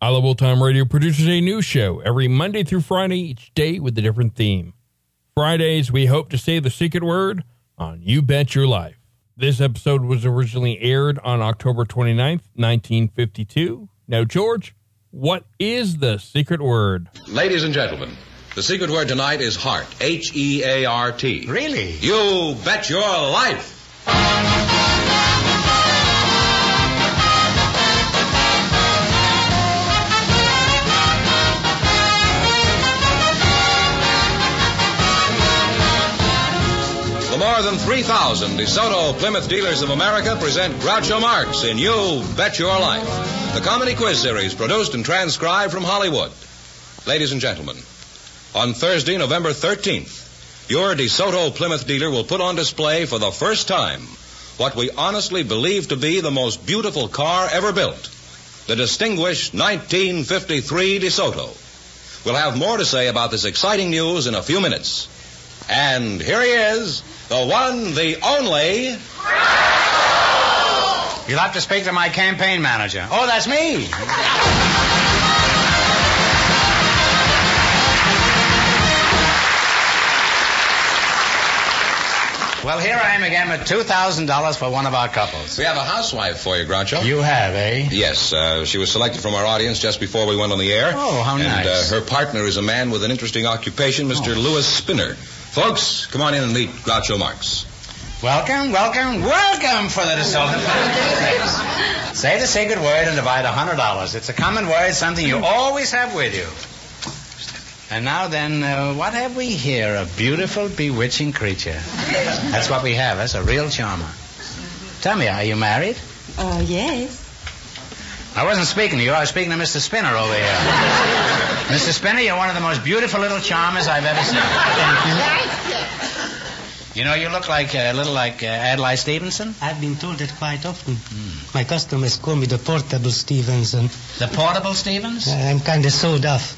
I Love Old Time Radio produces a new show every Monday through Friday, each day with a different theme. Fridays, we hope to say the secret word on You Bet Your Life. This episode was originally aired on October 29th, 1952. Now, George, what is the secret word? Ladies and gentlemen, the secret word tonight is heart. H E A R T. Really? You bet your life. More than 3,000 DeSoto Plymouth dealers of America present Groucho Marx in You Bet Your Life, the comedy quiz series produced and transcribed from Hollywood. Ladies and gentlemen, on Thursday, November 13th, your DeSoto Plymouth dealer will put on display for the first time what we honestly believe to be the most beautiful car ever built, the distinguished 1953 DeSoto. We'll have more to say about this exciting news in a few minutes. And here he is, the one, the only. You'll have to speak to my campaign manager. Oh, that's me. Well, here I am again with $2,000 for one of our couples. We have a housewife for you, Groucho. You have, eh? Yes, uh, she was selected from our audience just before we went on the air. Oh, how and, nice. uh, her partner is a man with an interesting occupation, Mr. Lewis Spinner. Folks, come on in and meet Groucho Marx. Welcome, welcome, welcome for the DeSoto. Say the sacred word and divide $100. It's a common word, something you always have with you. And now then, uh, what have we here? A beautiful, bewitching creature. That's what we have. That's a real charmer. Tell me, are you married? Oh, yes. I wasn't speaking to you. I was speaking to Mr. Spinner over here. Mr. Spinner, you're one of the most beautiful little charmers I've ever seen. Thank you You know, you look like a little like uh, Adlai Stevenson. I've been told that quite often. My customers call me the portable Stevenson. The portable Stevens? I'm kind of sold off.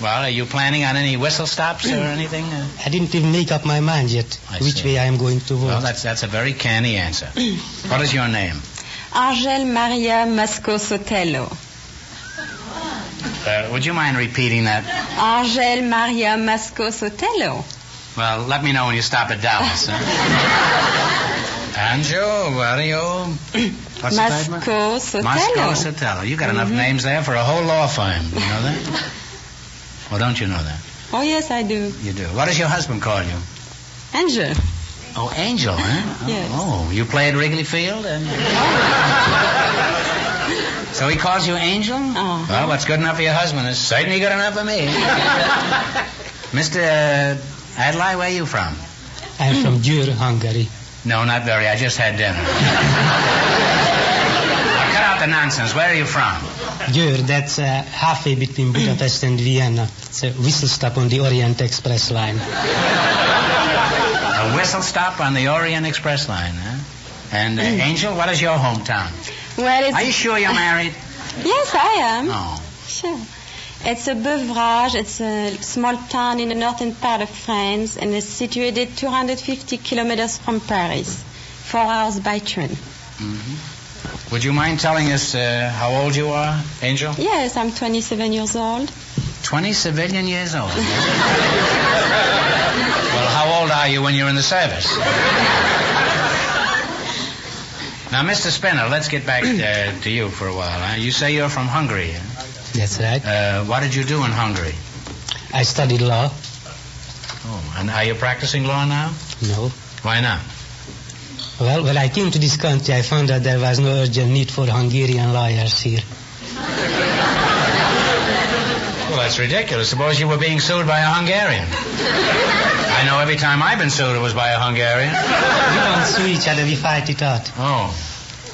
Well, are you planning on any whistle stops or anything? Uh, I didn't even make up my mind yet I which see. way I am going to vote. well, that's that's a very canny answer. what is your name? Angel Maria Masco Sotelo. Uh, would you mind repeating that? Angel Maria Masco Sotelo. Well, let me know when you stop at Dallas. Huh? Are you? What's? Masco Sotelo. Moscow Sotelo. You got enough names there for a whole law firm. You know that? well, don't you know that? Oh, yes, I do. You do. What does your husband call you? Angel. Oh, Angel, huh? Yes. Oh, you play at Wrigley Field? And... so he calls you Angel? Oh. Well, what's good enough for your husband is certainly good enough for me. Mr. Adlai, where are you from? I'm from Győr, Hungary. No, not very. I just had dinner. now, cut out the nonsense. Where are you from? Győr, that's uh, halfway between Budapest and Vienna. It's a whistle stop on the Orient Express line. A whistle stop on the Orient Express line, huh? And, uh, Angel, what is your hometown? Well, it's... Are you sure you're married? Yes, I am. Oh. Sure. It's a beverage. It's a small town in the northern part of France and it's situated 250 kilometers from Paris, four hours by train. Would you mind telling us uh, how old you are, Angel? Yes, I'm 27 years old. 20 civilian years old. well, how old are you when you're in the service? Now, Mr. Spinner, let's get back uh, to you for a while. Huh? You say you're from Hungary. huh? That's right. Uh, what did you do in Hungary? I studied law. Oh, and are you practicing law now? No. Why not? Well, when I came to this country, I found that there was no urgent need for Hungarian lawyers here. That's ridiculous. Suppose you were being sued by a Hungarian. I know every time I've been sued, it was by a Hungarian. We don't sue each other, we fight it out. Oh.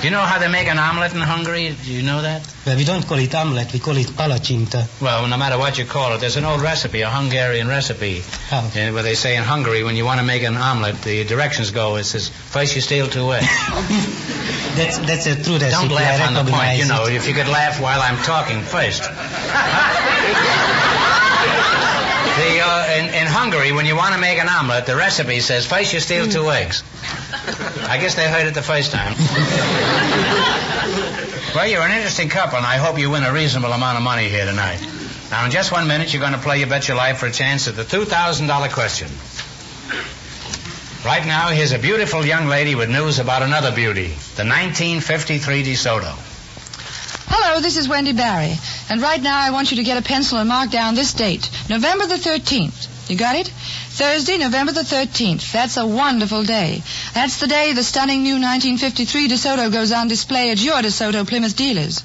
Do you know how they make an omelet in Hungary? Do you know that? Well, we don't call it omelette, we call it palacsinta. Well, no matter what you call it, there's an old recipe, a Hungarian recipe, uh, where they say in Hungary, when you want to make an omelet, the directions go, it says, first you steal two eggs. That's, that's a true recipe. Don't laugh I on the point, you know, it. if you could laugh while I'm talking first. The, uh, in, in Hungary, when you want to make an omelet, the recipe says first you steal two eggs. I guess they heard it the first time. well, you're an interesting couple, and I hope you win a reasonable amount of money here tonight. Now, in just one minute, you're going to play You Bet Your Life for a chance at the $2,000 question. Right now, here's a beautiful young lady with news about another beauty, the 1953 DeSoto. Hello, this is Wendy Barrie. And right now I want you to get a pencil and mark down this date, November the 13th. You got it? Thursday, November the 13th. That's a wonderful day. That's the day the stunning new 1953 DeSoto goes on display at your DeSoto Plymouth dealers.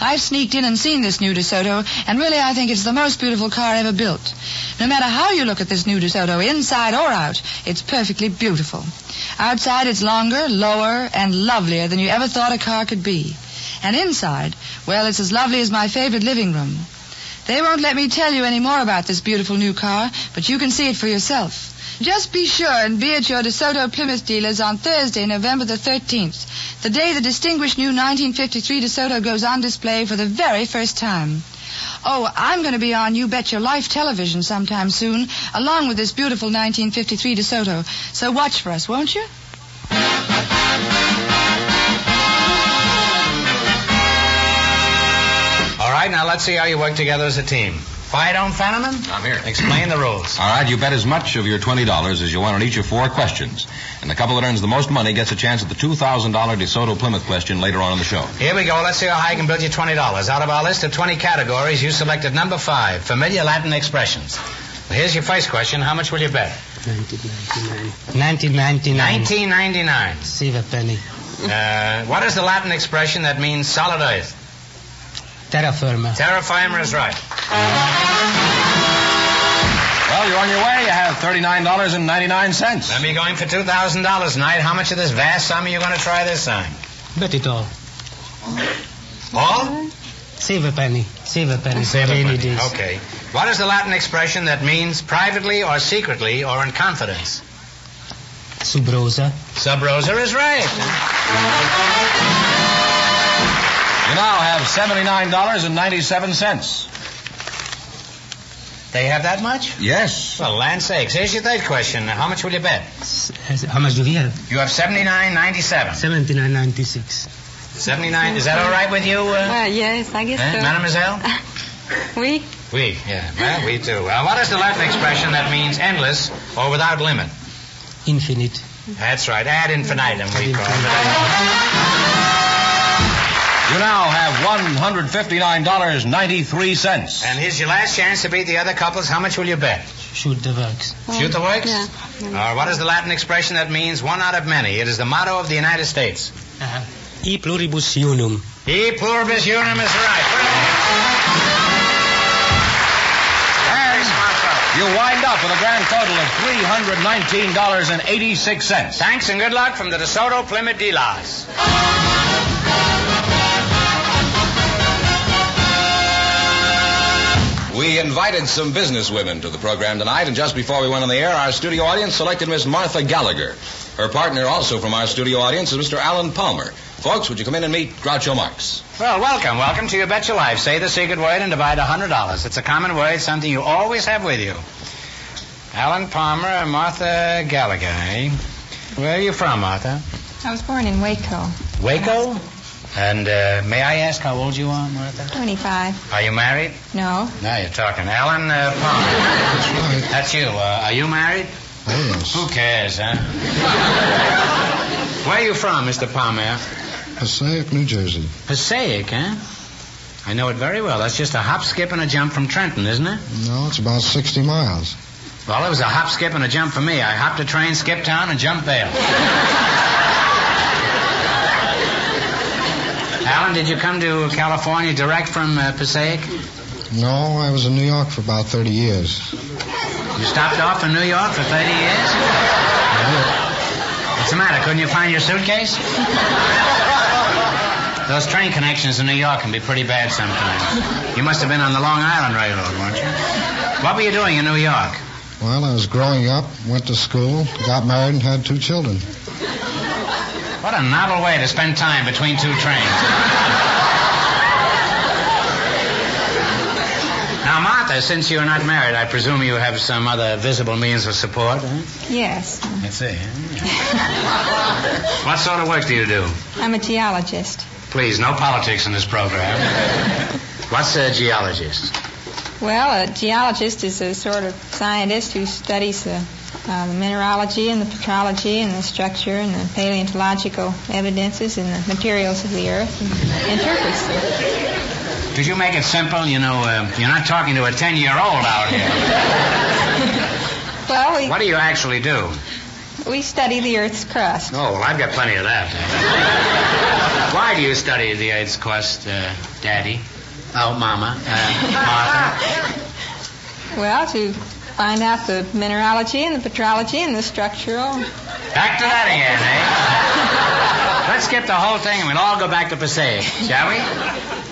I've sneaked in and seen this new DeSoto, and really I think it's the most beautiful car ever built. No matter how you look at this new DeSoto, inside or out, it's perfectly beautiful. Outside it's longer, lower, and lovelier than you ever thought a car could be. And inside, well, it's as lovely as my favorite living room. They won't let me tell you any more about this beautiful new car, but you can see it for yourself. Just be sure and be at your DeSoto Plymouth dealers on Thursday, November the 13th, the day the distinguished new 1953 DeSoto goes on display for the very first time. Oh, I'm going to be on You Bet Your Life television sometime soon, along with this beautiful 1953 DeSoto. So watch for us, won't you? Right, now let's see how you work together as a team. Fight on Fenneman? I'm here. Explain the rules. All right, you bet as much of your $20 as you want on each of four questions. And the couple that earns the most money gets a chance at the $2,000 DeSoto Plymouth question later on in the show. Here we go. Let's see how high I can build you $20. Out of our list of 20 categories, you selected number five, familiar Latin expressions. Well, here's your first question. How much will you bet? 1999. 1999. 1999. Save a penny. Uh, what is the Latin expression that means solid earth? Terra firma. Terra firma is right. Well, you're on your way. You have $39.99. Let me go in for $2,000 tonight. How much of this vast sum are you going to try this time? Bet it all. All? Save a penny. Save a penny. Save for it, rainy buddy. days. Okay. What is the Latin expression that means privately or secretly or in confidence? Sub rosa. Sub rosa is right. You now have $79.97. They have that much? Yes. Well, land sakes. Here's your third question. How much will you bet? S- How much do we have? You have 79.97. 79.96. 79. Is that all right with you, uh, Well, yes, I guess eh, so. mademoiselle? Oui. We, yeah. Well, we too. Uh, what is the Latin expression that means endless or without limit? Infinite. That's right. Ad infinitum, we call it. You now have $159.93. And here's your last chance to beat the other couples. How much will you bet? Shoot the works. Shoot the works? Yeah. Or what is the Latin expression that means one out of many? It is the motto of the United States. Uh-huh. E pluribus unum. E pluribus unum is right. Very smart fellow. You wind up with a grand total of $319.86. Thanks and good luck from the DeSoto Plymouth Dealers. We invited some business women to the program tonight, and just before we went on the air, our studio audience selected Miss Martha Gallagher. Her partner, also from our studio audience, is Mr. Alan Palmer. Folks, would you come in and meet Groucho Marx? Well, welcome, welcome to You Bet Your Life. Say the secret word and divide a hundred dollars. It's a common word, something you always have with you. Alan Palmer and Martha Gallagher, eh? Where are you from, Martha? I was born in Waco. Waco? And uh, may I ask how old you are, Martha? 25. Are you married? No. Now you're talking. Alan uh, Palmer. That's right. That's you. Uh, are you married? Yes. Who cares, huh? Where are you from, Mr. Palmer? Passaic, New Jersey. Passaic, huh? I know it very well. That's just a hop, skip, and a jump from Trenton, isn't it? No, it's about 60 miles. Well, it was a hop, skip, and a jump for me. I hopped a train, skipped town, and jumped bail. Did you come to California direct from uh, Passaic? No, I was in New York for about 30 years. You stopped off in New York for 30 years? What's the matter? Couldn't you find your suitcase? Those train connections in New York can be pretty bad sometimes. You must have been on the Long Island Railroad, weren't you? What were you doing in New York? Well, I was growing up, went to school, got married, and had two children. What a novel way to spend time between two trains. Now, Martha, since you're not married, I presume you have some other visible means of support. Huh? Yes. Let's see. what sort of work do you do? I'm a geologist. Please, no politics in this program. What's a geologist? Well, a geologist is a sort of scientist who studies the, uh, the mineralogy and the petrology and the structure and the paleontological evidences and the materials of the earth and interprets them. Could you make it simple? You know, uh, you're not talking to a 10 year old out here. Well, we, What do you actually do? we study the Earth's crust. Oh, well, I've got plenty of that. Why do you study the Earth's crust, uh, Daddy? Oh, Mama. Uh, Martha? Well, to find out the mineralogy and the petrology and the structural. Back to that again, eh? Let's skip the whole thing and we'll all go back to Passaic, shall we?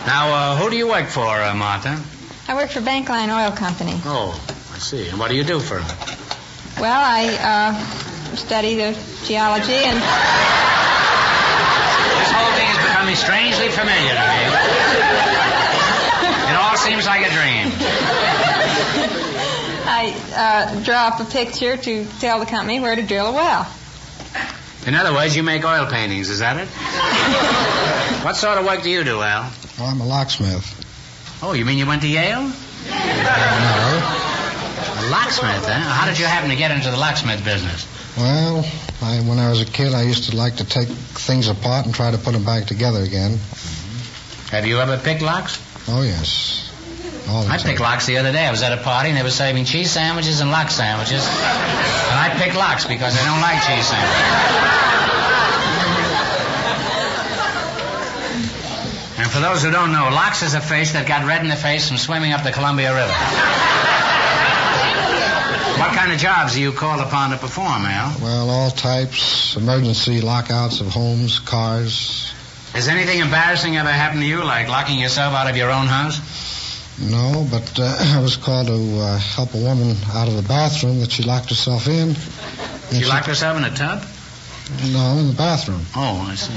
Now, uh, who do you work for, uh, Martha? I work for Bankline Oil Company. Oh, I see. And what do you do for them? Well, I uh, study the geology and This whole thing is becoming strangely familiar to me. It all seems like a dream. I uh, draw up a picture to tell the company where to drill a well. In other words, you make oil paintings, is that it? what sort of work do you do, Al? Well, I'm a locksmith. Oh, you mean you went to Yale? No. A locksmith, huh? How did you happen to get into the locksmith business? Well, I, when I was a kid, I used to like to take things apart and try to put them back together again. Have you ever picked locks? Oh, yes. All the I time. picked locks the other day. I was at a party and they were serving cheese sandwiches and lock sandwiches. And I picked locks because I don't like cheese sandwiches. And for those who don't know, lox is a face that got red in the face from swimming up the Columbia River. What kind of jobs are you called upon to perform, Al? Well, all types, emergency lockouts of homes, cars. Has anything embarrassing ever happened to you, like locking yourself out of your own house? No, but uh, I was called to uh, help a woman out of the bathroom that she locked herself in. And She locked herself in a tub? No, in the bathroom. Oh, I see.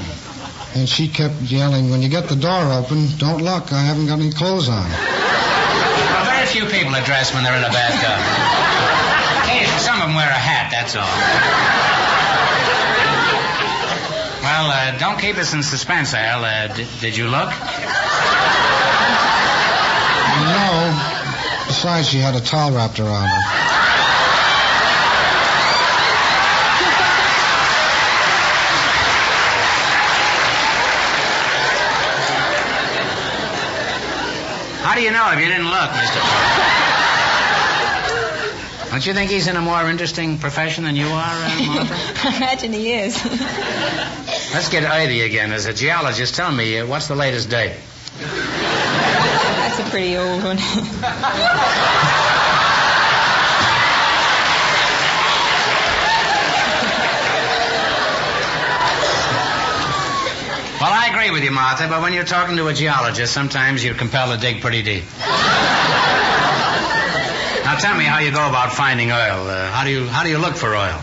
And she kept yelling, when you get the door open, don't look, I haven't got any clothes on. Well, very few people are dressed when they're in a bathtub. Occasionally, some of them wear a hat, that's all. Well, uh, don't keep us in suspense, Al. Uh, did, did you look? No. Besides, she had a towel wrapped around her. How do you know if you didn't look, Mr. Don't you think he's in a more interesting profession than you are, uh, Martha? I imagine he is. Let's get earthy again. As a geologist, tell me, uh, what's the latest date? That's a pretty old one. Well, I agree with you, Martha, but when you're talking to a geologist, sometimes you're compelled to dig pretty deep. now tell me how you go about finding oil. Uh, how do you how do you look for oil?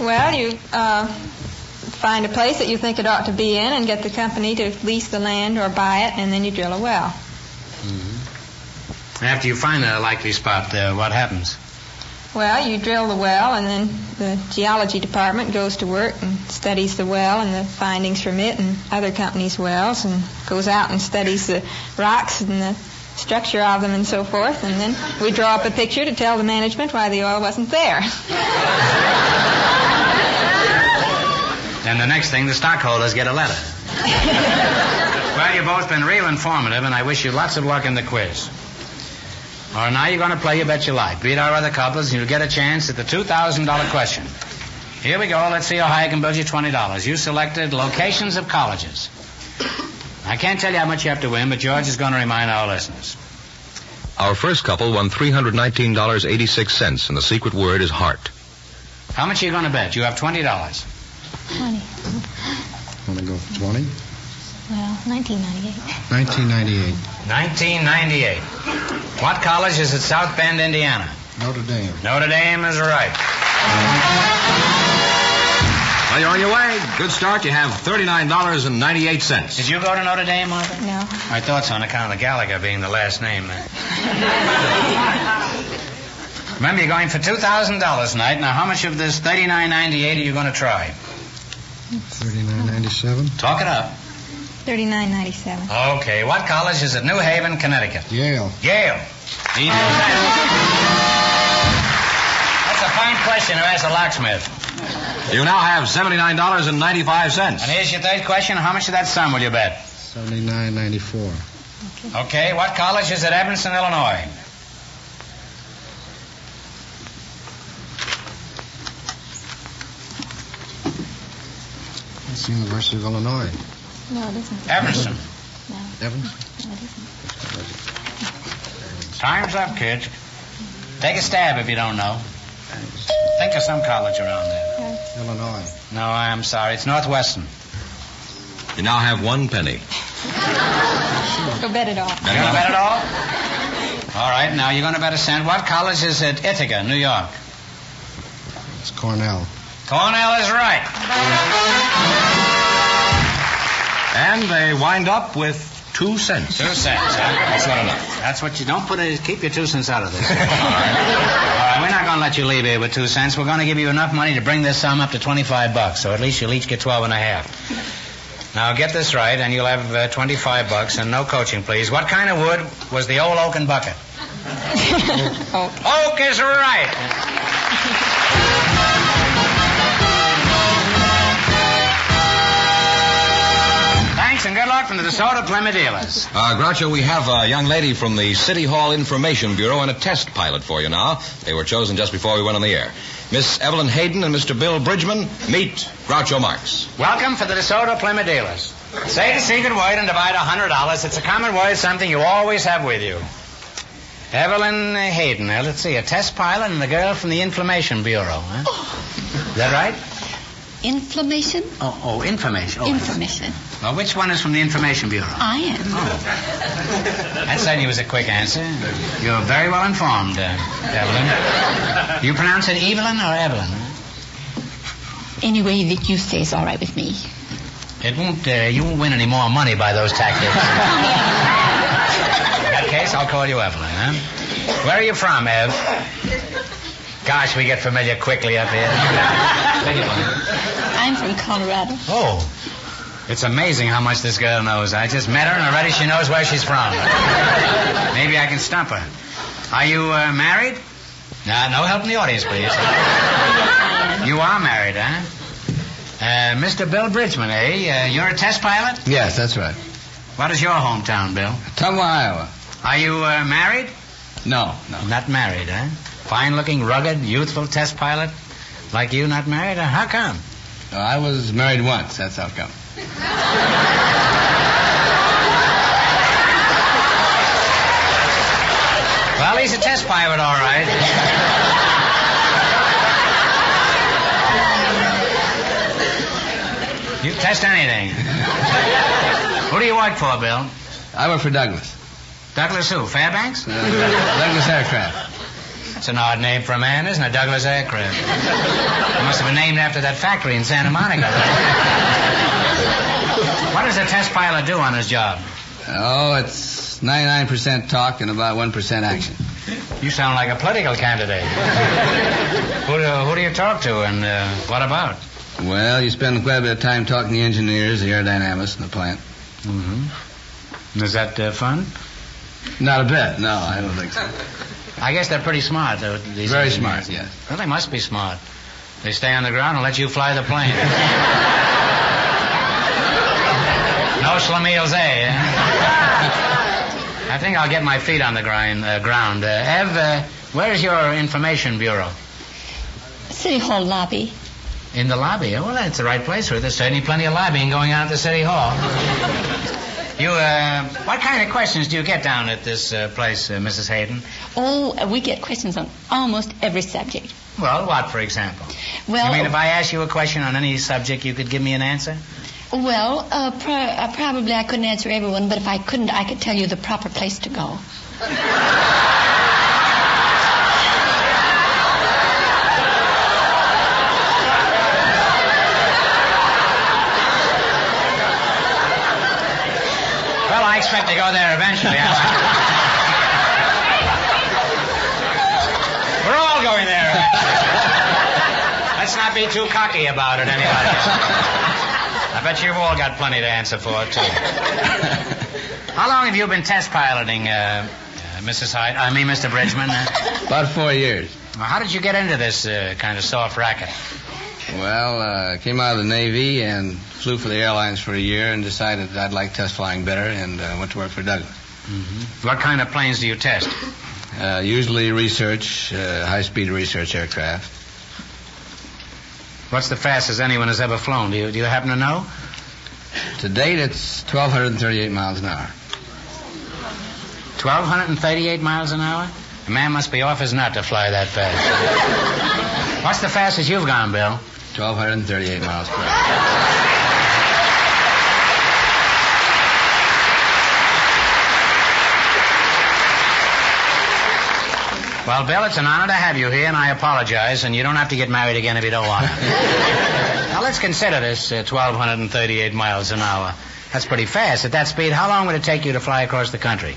well, you uh, find a place that you think it ought to be in and get the company to lease the land or buy it, and then you drill a well. After you find a likely spot, uh, what happens? Well, you drill the well, and then the geology department goes to work and studies the well and the findings from it and other companies' wells, and goes out and studies the rocks and the structure of them and so forth, and then we draw up a picture to tell the management why the oil wasn't there. And the next thing, the stockholders get a letter. well, you've both been real informative, and I wish you lots of luck in the quiz. All right, now you're going to play You Bet Your Life. Beat our other couples, and you'll get a chance at the $2,000 question. Here we go. Let's see how high I can build you $20. You selected locations of colleges. I can't tell you how much you have to win, but George is going to remind our listeners. Our first couple won $319.86, and the secret word is heart. How much are you going to bet? You have $20. 20. Want to go 20? Well, 1998. 1998. 1998. What college is at South Bend, Indiana? Notre Dame. Notre Dame is right. Well, you're on your way. Good start. You have $39.98. Did you go to Notre Dame, Martha? No. I thought so on account of Gallagher being the last name. Remember, you're going for $2,000 tonight. Now, how much of this $39.98 are you going to try? 3997. Talk it up. 3997. Okay, what college is at New Haven, Connecticut? Yale. Yale. He knew that. That's a fine question to ask a locksmith. You now have $79.95. And here's your third question. How much of that sum will you bet? 7994. Okay, what college is at Evanston, Illinois? It's the University of Illinois. No, it isn't. Evanston. No, Evans? no, it isn't. Time's up, kids. Take a stab if you don't know. Thanks. Think of some college around there. Illinois. No, I'm sorry. It's Northwestern. You now have one penny. Go bet it all. You gonna bet it all? All right, now you're gonna bet a cent. What college is at Ithaca, New York? It's Cornell. Cornell is right. And they wind up with two cents. Two cents, huh? That's not enough. That's what you don't put it. Keep your two cents out of this. All right. All right, we're not going to let you leave here with two cents. We're going to give you enough money to bring this sum up to 25 bucks. So at least you'll each get 12 and a half. Now get this right, and you'll have uh, 25 bucks and no coaching, please. What kind of wood was the old oaken bucket? Oak is right. And good luck from the DeSoto Plymouth dealers. Uh, Groucho, we have a young lady from the City Hall Information Bureau and a test pilot for you now. They were chosen just before we went on the air. Miss Evelyn Hayden and Mr. Bill Bridgeman, meet Groucho Marx. Welcome for the DeSoto Plymouth dealers. Say the secret word and divide a hundred dollars. It's a common word, something you always have with you. Evelyn Hayden. Now, let's see, a test pilot and a girl from the Inflammation Bureau. Huh? Is that right? Inflammation? Oh, oh information. Oh, Information. Well, which one is from the Information Bureau? I am. That certainly was a quick answer. You're very well informed, uh, Evelyn. You pronounce it Evelyn or Evelyn? Any way that you say is all right with me. It won't. Uh, you won't win any more money by those tactics. In that case, I'll call you Evelyn. Huh? Where are you from, Ev? Gosh, we get familiar quickly up here. Beg your pardon. I'm from Colorado. Oh, it's amazing how much this girl knows. I just met her, and already she knows where she's from. Maybe I can stump her. Are you uh, married? Nah, no help in the audience, please. You are married, huh? Uh, Mr. Bill Bridgeman, eh? Uh, you're a test pilot? Yes, that's right. What is your hometown, Bill? Ottumwa, Iowa. Are you uh, married? No, no. Not married, huh? Fine-looking, rugged, youthful test pilot? Like you, not married? Uh, how come? I was married once. That's how come. Well, he's a test pilot, all right. you test anything. Who do you work for, Bill? I work for Douglas. Douglas who? Fairbanks? Uh, Douglas Aircraft. It's an odd name for a man, isn't it? Douglas Aircraft. it must have been named after that factory in Santa Monica. what does a test pilot do on his job? Oh, it's 99% talk and about 1% action. You sound like a political candidate. who, do, who do you talk to and uh, what about? Well, you spend quite a bit of time talking to the engineers, the aerodynamics, and the plant. Mm-hmm. Is that uh, fun? Not a bit. No, I don't think so. I guess they're pretty smart, though. These Very engineers. smart, yes. Well, they must be smart. They stay on the ground and let you fly the plane. no schlemiels, eh? I think I'll get my feet on the grind, uh, ground. Uh, Ev, uh, where's your information bureau? City Hall lobby. In the lobby. Oh, well, that's the right place for it. There's certainly plenty of lobbying going on at the City Hall. You, uh, what kind of questions do you get down at this uh, place, uh, Mrs. Hayden? Oh, we get questions on almost every subject. Well, what, for example? Well, you mean if I ask you a question on any subject, you could give me an answer? well, uh, pro- uh, probably I couldn't answer everyone, but if I couldn't, I could tell you the proper place to go. Well, I expect to go there eventually. We're all going there. Let's not be too cocky about it, anybody. I bet you've all got plenty to answer for, too. How long have you been test piloting, uh, uh, Mrs. Hyde? I mean, Mr. Bridgeman. Uh, About four years. well, how did you get into this uh, kind of soft racket? Well, uh, came out of the Navy and flew for the airlines for a year and decided that I'd like test flying better and uh, went to work for Douglas. What kind of planes do you test? Uh, usually research, uh, high-speed research aircraft. What's the fastest anyone has ever flown? Do you, do you happen to know? To date, it's 1,238 miles an hour. 1,238 miles an hour? A man must be off his nut to fly that fast. What's the fastest you've gone, Bill? 1,238 miles per hour. Well, Bill, it's an honor to have you here, and I apologize, and you don't have to get married again if you don't want to. now, let's consider this uh, 1,238 miles an hour. That's pretty fast. At that speed, how long would it take you to fly across the country?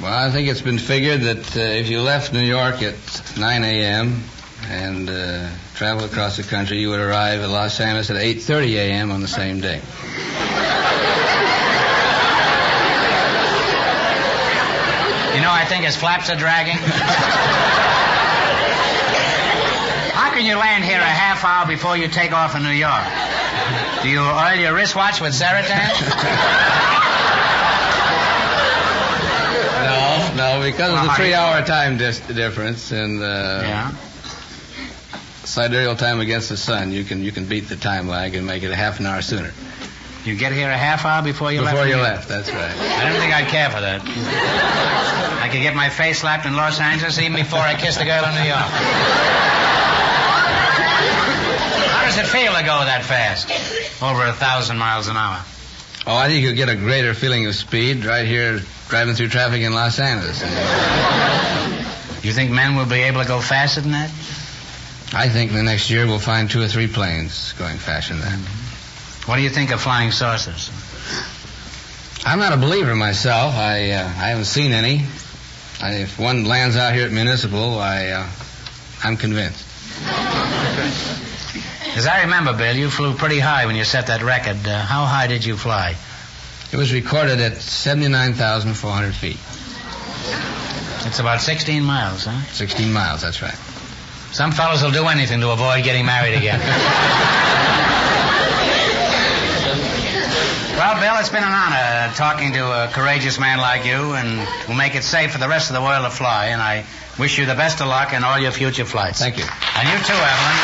Well, I think it's been figured that uh, if you left New York at 9 a.m. and uh, traveled across the country, you would arrive at Los Angeles at 8:30 a.m. on the same day. You know, I think his flaps are dragging. How can you land here a half hour before you take off in New York? Do you oil your wristwatch with Seritan? No, no, because Well, of the how do you- three-hour time dis- difference and uh, Yeah. Sidereal time against the sun, you can you can beat the time lag and make it a half an hour sooner. You get here a half hour before you left? Before you left, that's right. I don't think I'd care for that. I could get my face slapped in Los Angeles even before I kissed a girl in New York. How does it feel to go that fast? Over a thousand miles an hour. Oh, I think you'll get a greater feeling of speed right here driving through traffic in Los Angeles. You think men will be able to go faster than that? I think the next year we'll find two or three planes going faster than that. What do you think of flying saucers? I'm not a believer myself. I uh, I haven't seen any. I, if one lands out here at Municipal, I uh, I'm convinced. As I remember, Bill, you flew pretty high when you set that record. Uh, how high did you fly? It was recorded at 79,400 feet. It's about 16 miles, huh? 16 miles, that's right. Some fellows will do anything to avoid getting married again. well, Bill, it's been an honor uh, talking to a courageous man like you, and we'll make it safe for the rest of the world to fly. And I wish you the best of luck in all your future flights. Thank you. And you too, Evelyn.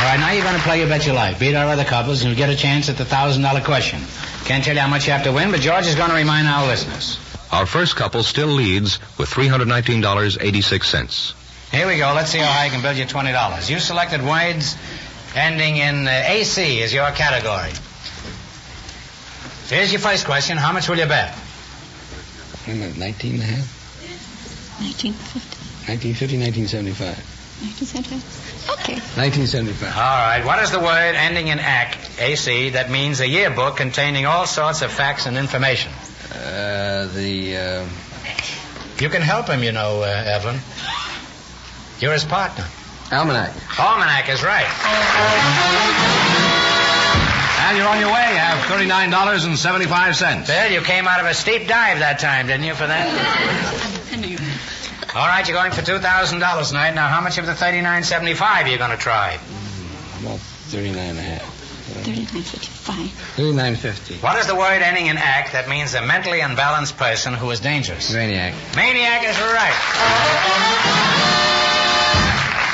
All right, now you're going to play your Bet Your Life. Beat our other couples, and you'll get a chance at the $1,000 question. Can't tell you how much you have to win, but George is going to remind our listeners. Our first couple still leads with $319.86. Here we go. Let's see how high I can build you $20. You selected words ending in uh, AC as your category. Here's your first question. How much will you bet? Wait a minute, 19 and a half? 1950. 1950, 1975. 1975. Okay. 1975. All right. What is the word ending in AC, AC, that means a yearbook containing all sorts of facts and information? Uh, the, uh, You can help him, you know, uh, Evelyn. You're his partner. almanac. Almanac is right. And you're on your way. You have $39.75. Bill, you came out of a steep dive that time, didn't you, for that? All right, you're going for $2,000 tonight. Now, how much of the $39.75 are you going to try? About 39 and a half. 3955. 3950. What is the word ending in act that means a mentally unbalanced person who is dangerous? Maniac. Maniac is right.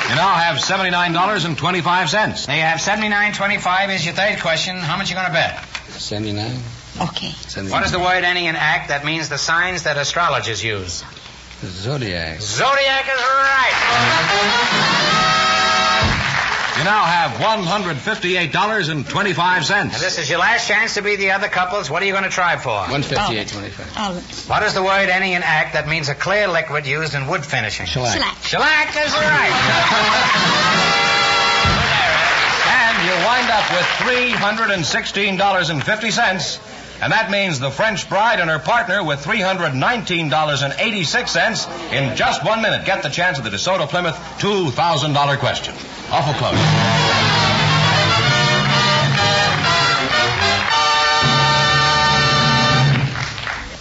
You now have $79.25. Now you have seventy-nine twenty-five is your third question. How much you going to bet? 79. Okay. 79. What is the word ending in act that means the signs that astrologers use? Zodiac. Zodiac is right. You now have $158.25. And this is your last chance to be the other couples. What are you going to try for? 158.25. Oh, What is the word ending in act that means a clear liquid used in wood finishing? Shellac. shellac. Shellac is right. And you wind up with $316.50. And that means the French bride and her partner with $319.86 in just one minute get the chance of the DeSoto Plymouth $2,000 question. Awful close.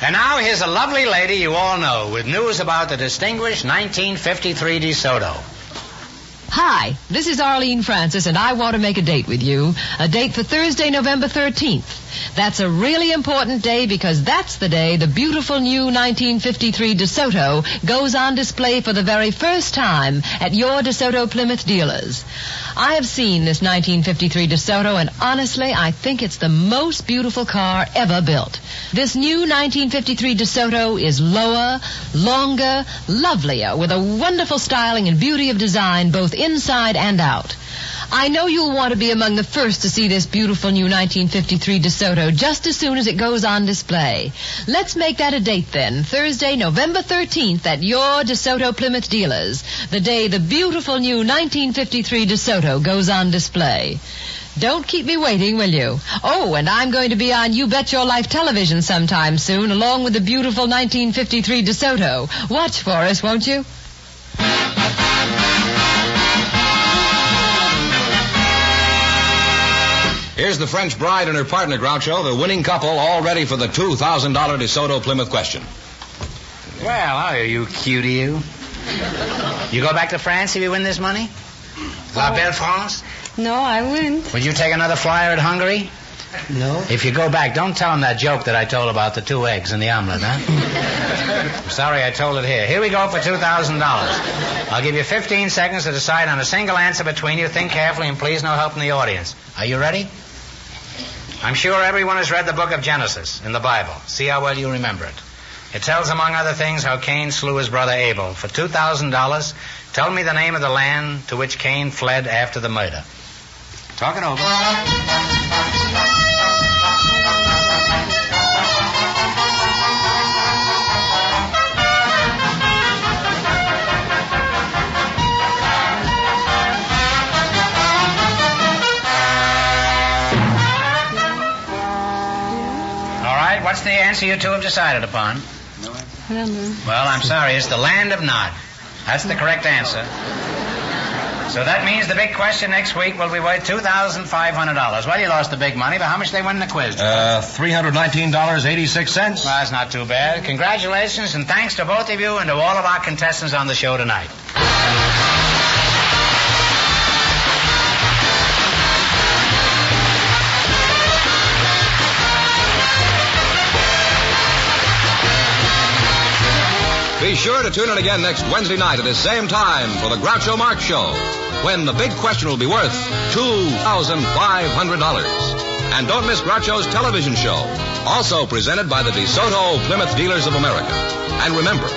And now here's a lovely lady you all know with news about the distinguished 1953 DeSoto. Hi, this is Arlene Francis, and I want to make a date with you. A date for Thursday, November 13th. That's a really important day because that's the day the beautiful new 1953 DeSoto goes on display for the very first time at your DeSoto Plymouth dealers. I have seen this 1953 DeSoto, and honestly, I think it's the most beautiful car ever built. This new 1953 DeSoto is lower, longer, lovelier, with a wonderful styling and beauty of design both inside and out. I know you'll want to be among the first to see this beautiful new 1953 DeSoto just as soon as it goes on display. Let's make that a date then, Thursday, November 13th at your DeSoto Plymouth dealers, the day the beautiful new 1953 DeSoto goes on display. Don't keep me waiting, will you? Oh, and I'm going to be on You Bet Your Life television sometime soon, along with the beautiful 1953 DeSoto. Watch for us, won't you? Here's the French bride and her partner, Groucho, the winning couple, all ready for the $2,000 DeSoto Plymouth question. Well, how are you, cutie, you? You go back to France if you win this money? La Belle France? No, I wouldn't. Would you take another flyer at Hungary? No. If you go back, don't tell them that joke that I told about the two eggs and the omelet, huh? I'm sorry I told it here. Here we go for $2,000. I'll give you 15 seconds to decide on a single answer between you. Think carefully and please no help from the audience. Are you ready? I'm sure everyone has read the book of Genesis in the Bible. See how well you remember it. It tells, among other things, how Cain slew his brother Abel. For $2,000, tell me the name of the land to which Cain fled after the murder. Talk it over. What's the answer you two have decided upon? I don't know. Well, I'm sorry. It's the land of Nod. That's the correct answer. So that means the big question next week will be worth $2,500. Well, you lost the big money, but how much they win in the quiz? Uh, $319.86. Well, that's not too bad. Congratulations and thanks to both of you and to all of our contestants on the show tonight. Be sure to tune in again next Wednesday night at the same time for the Groucho Marx Show, when the big question will be worth $2,500. And don't miss Groucho's television show, also presented by the DeSoto Plymouth Dealers of America. And remember,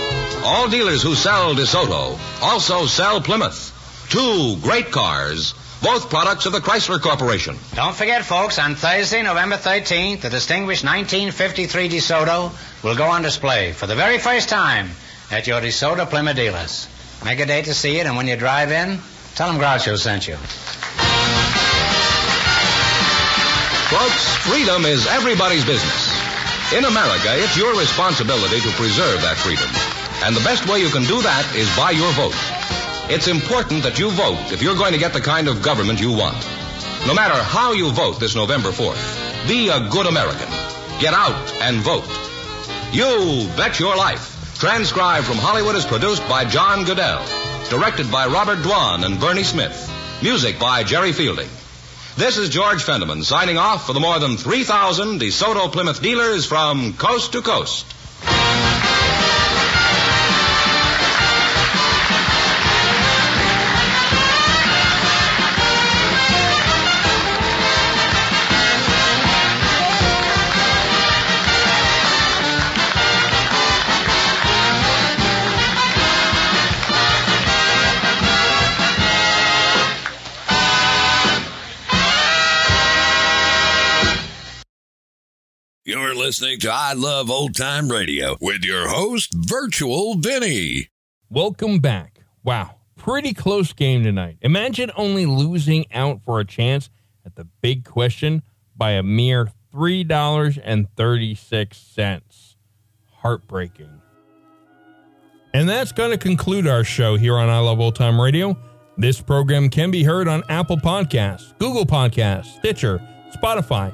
all dealers who sell DeSoto also sell Plymouth. Two great cars both products of the Chrysler Corporation. Don't forget, folks, on Thursday, November 13th, the distinguished 1953 DeSoto will go on display for the very first time at your DeSoto Plymouth dealers. Make a date to see it, and when you drive in, tell them Groucho sent you. Folks, freedom is everybody's business. In America, it's your responsibility to preserve that freedom. And the best way you can do that is by your vote. It's important that you vote if you're going to get the kind of government you want. No matter how you vote this November 4th, be a good American. Get out and vote. You Bet Your Life. Transcribed from Hollywood is produced by John Guedel. Directed by Robert Dwan and Bernie Smith. Music by Jerry Fielding. This is George Fenneman signing off for the more than 3,000 DeSoto Plymouth dealers from coast to coast. You're listening to I Love Old Time Radio with your host, Virtual Vinny. Welcome back. Wow, pretty close game tonight. Imagine only losing out for a chance at the big question by a mere $3.36. Heartbreaking. And that's going to conclude our show here on I Love Old Time Radio. This program can be heard on Apple Podcasts, Google Podcasts, Stitcher, Spotify,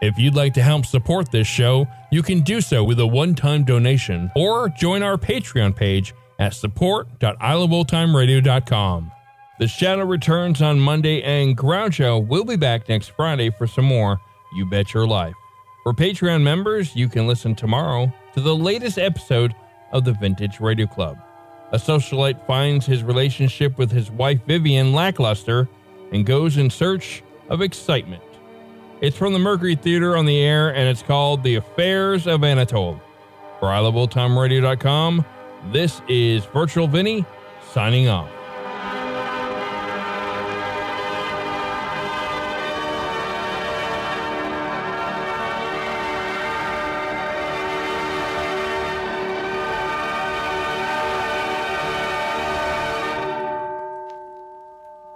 If you'd like to help support this show, you can do so with a one time donation or join our Patreon page at support.iloveoldtimeradio.com. The Shadow returns on Monday, and Groucho will be back next Friday for some more You Bet Your Life. For Patreon members, you can listen tomorrow to the latest episode of the Vintage Radio Club. A socialite finds his relationship with his wife Vivian lackluster and goes in search of excitement. It's from the Mercury Theater on the air, and it's called The Affairs of Anatole. For iloveoldtimeradio.com, this is Virtual Vinny signing off.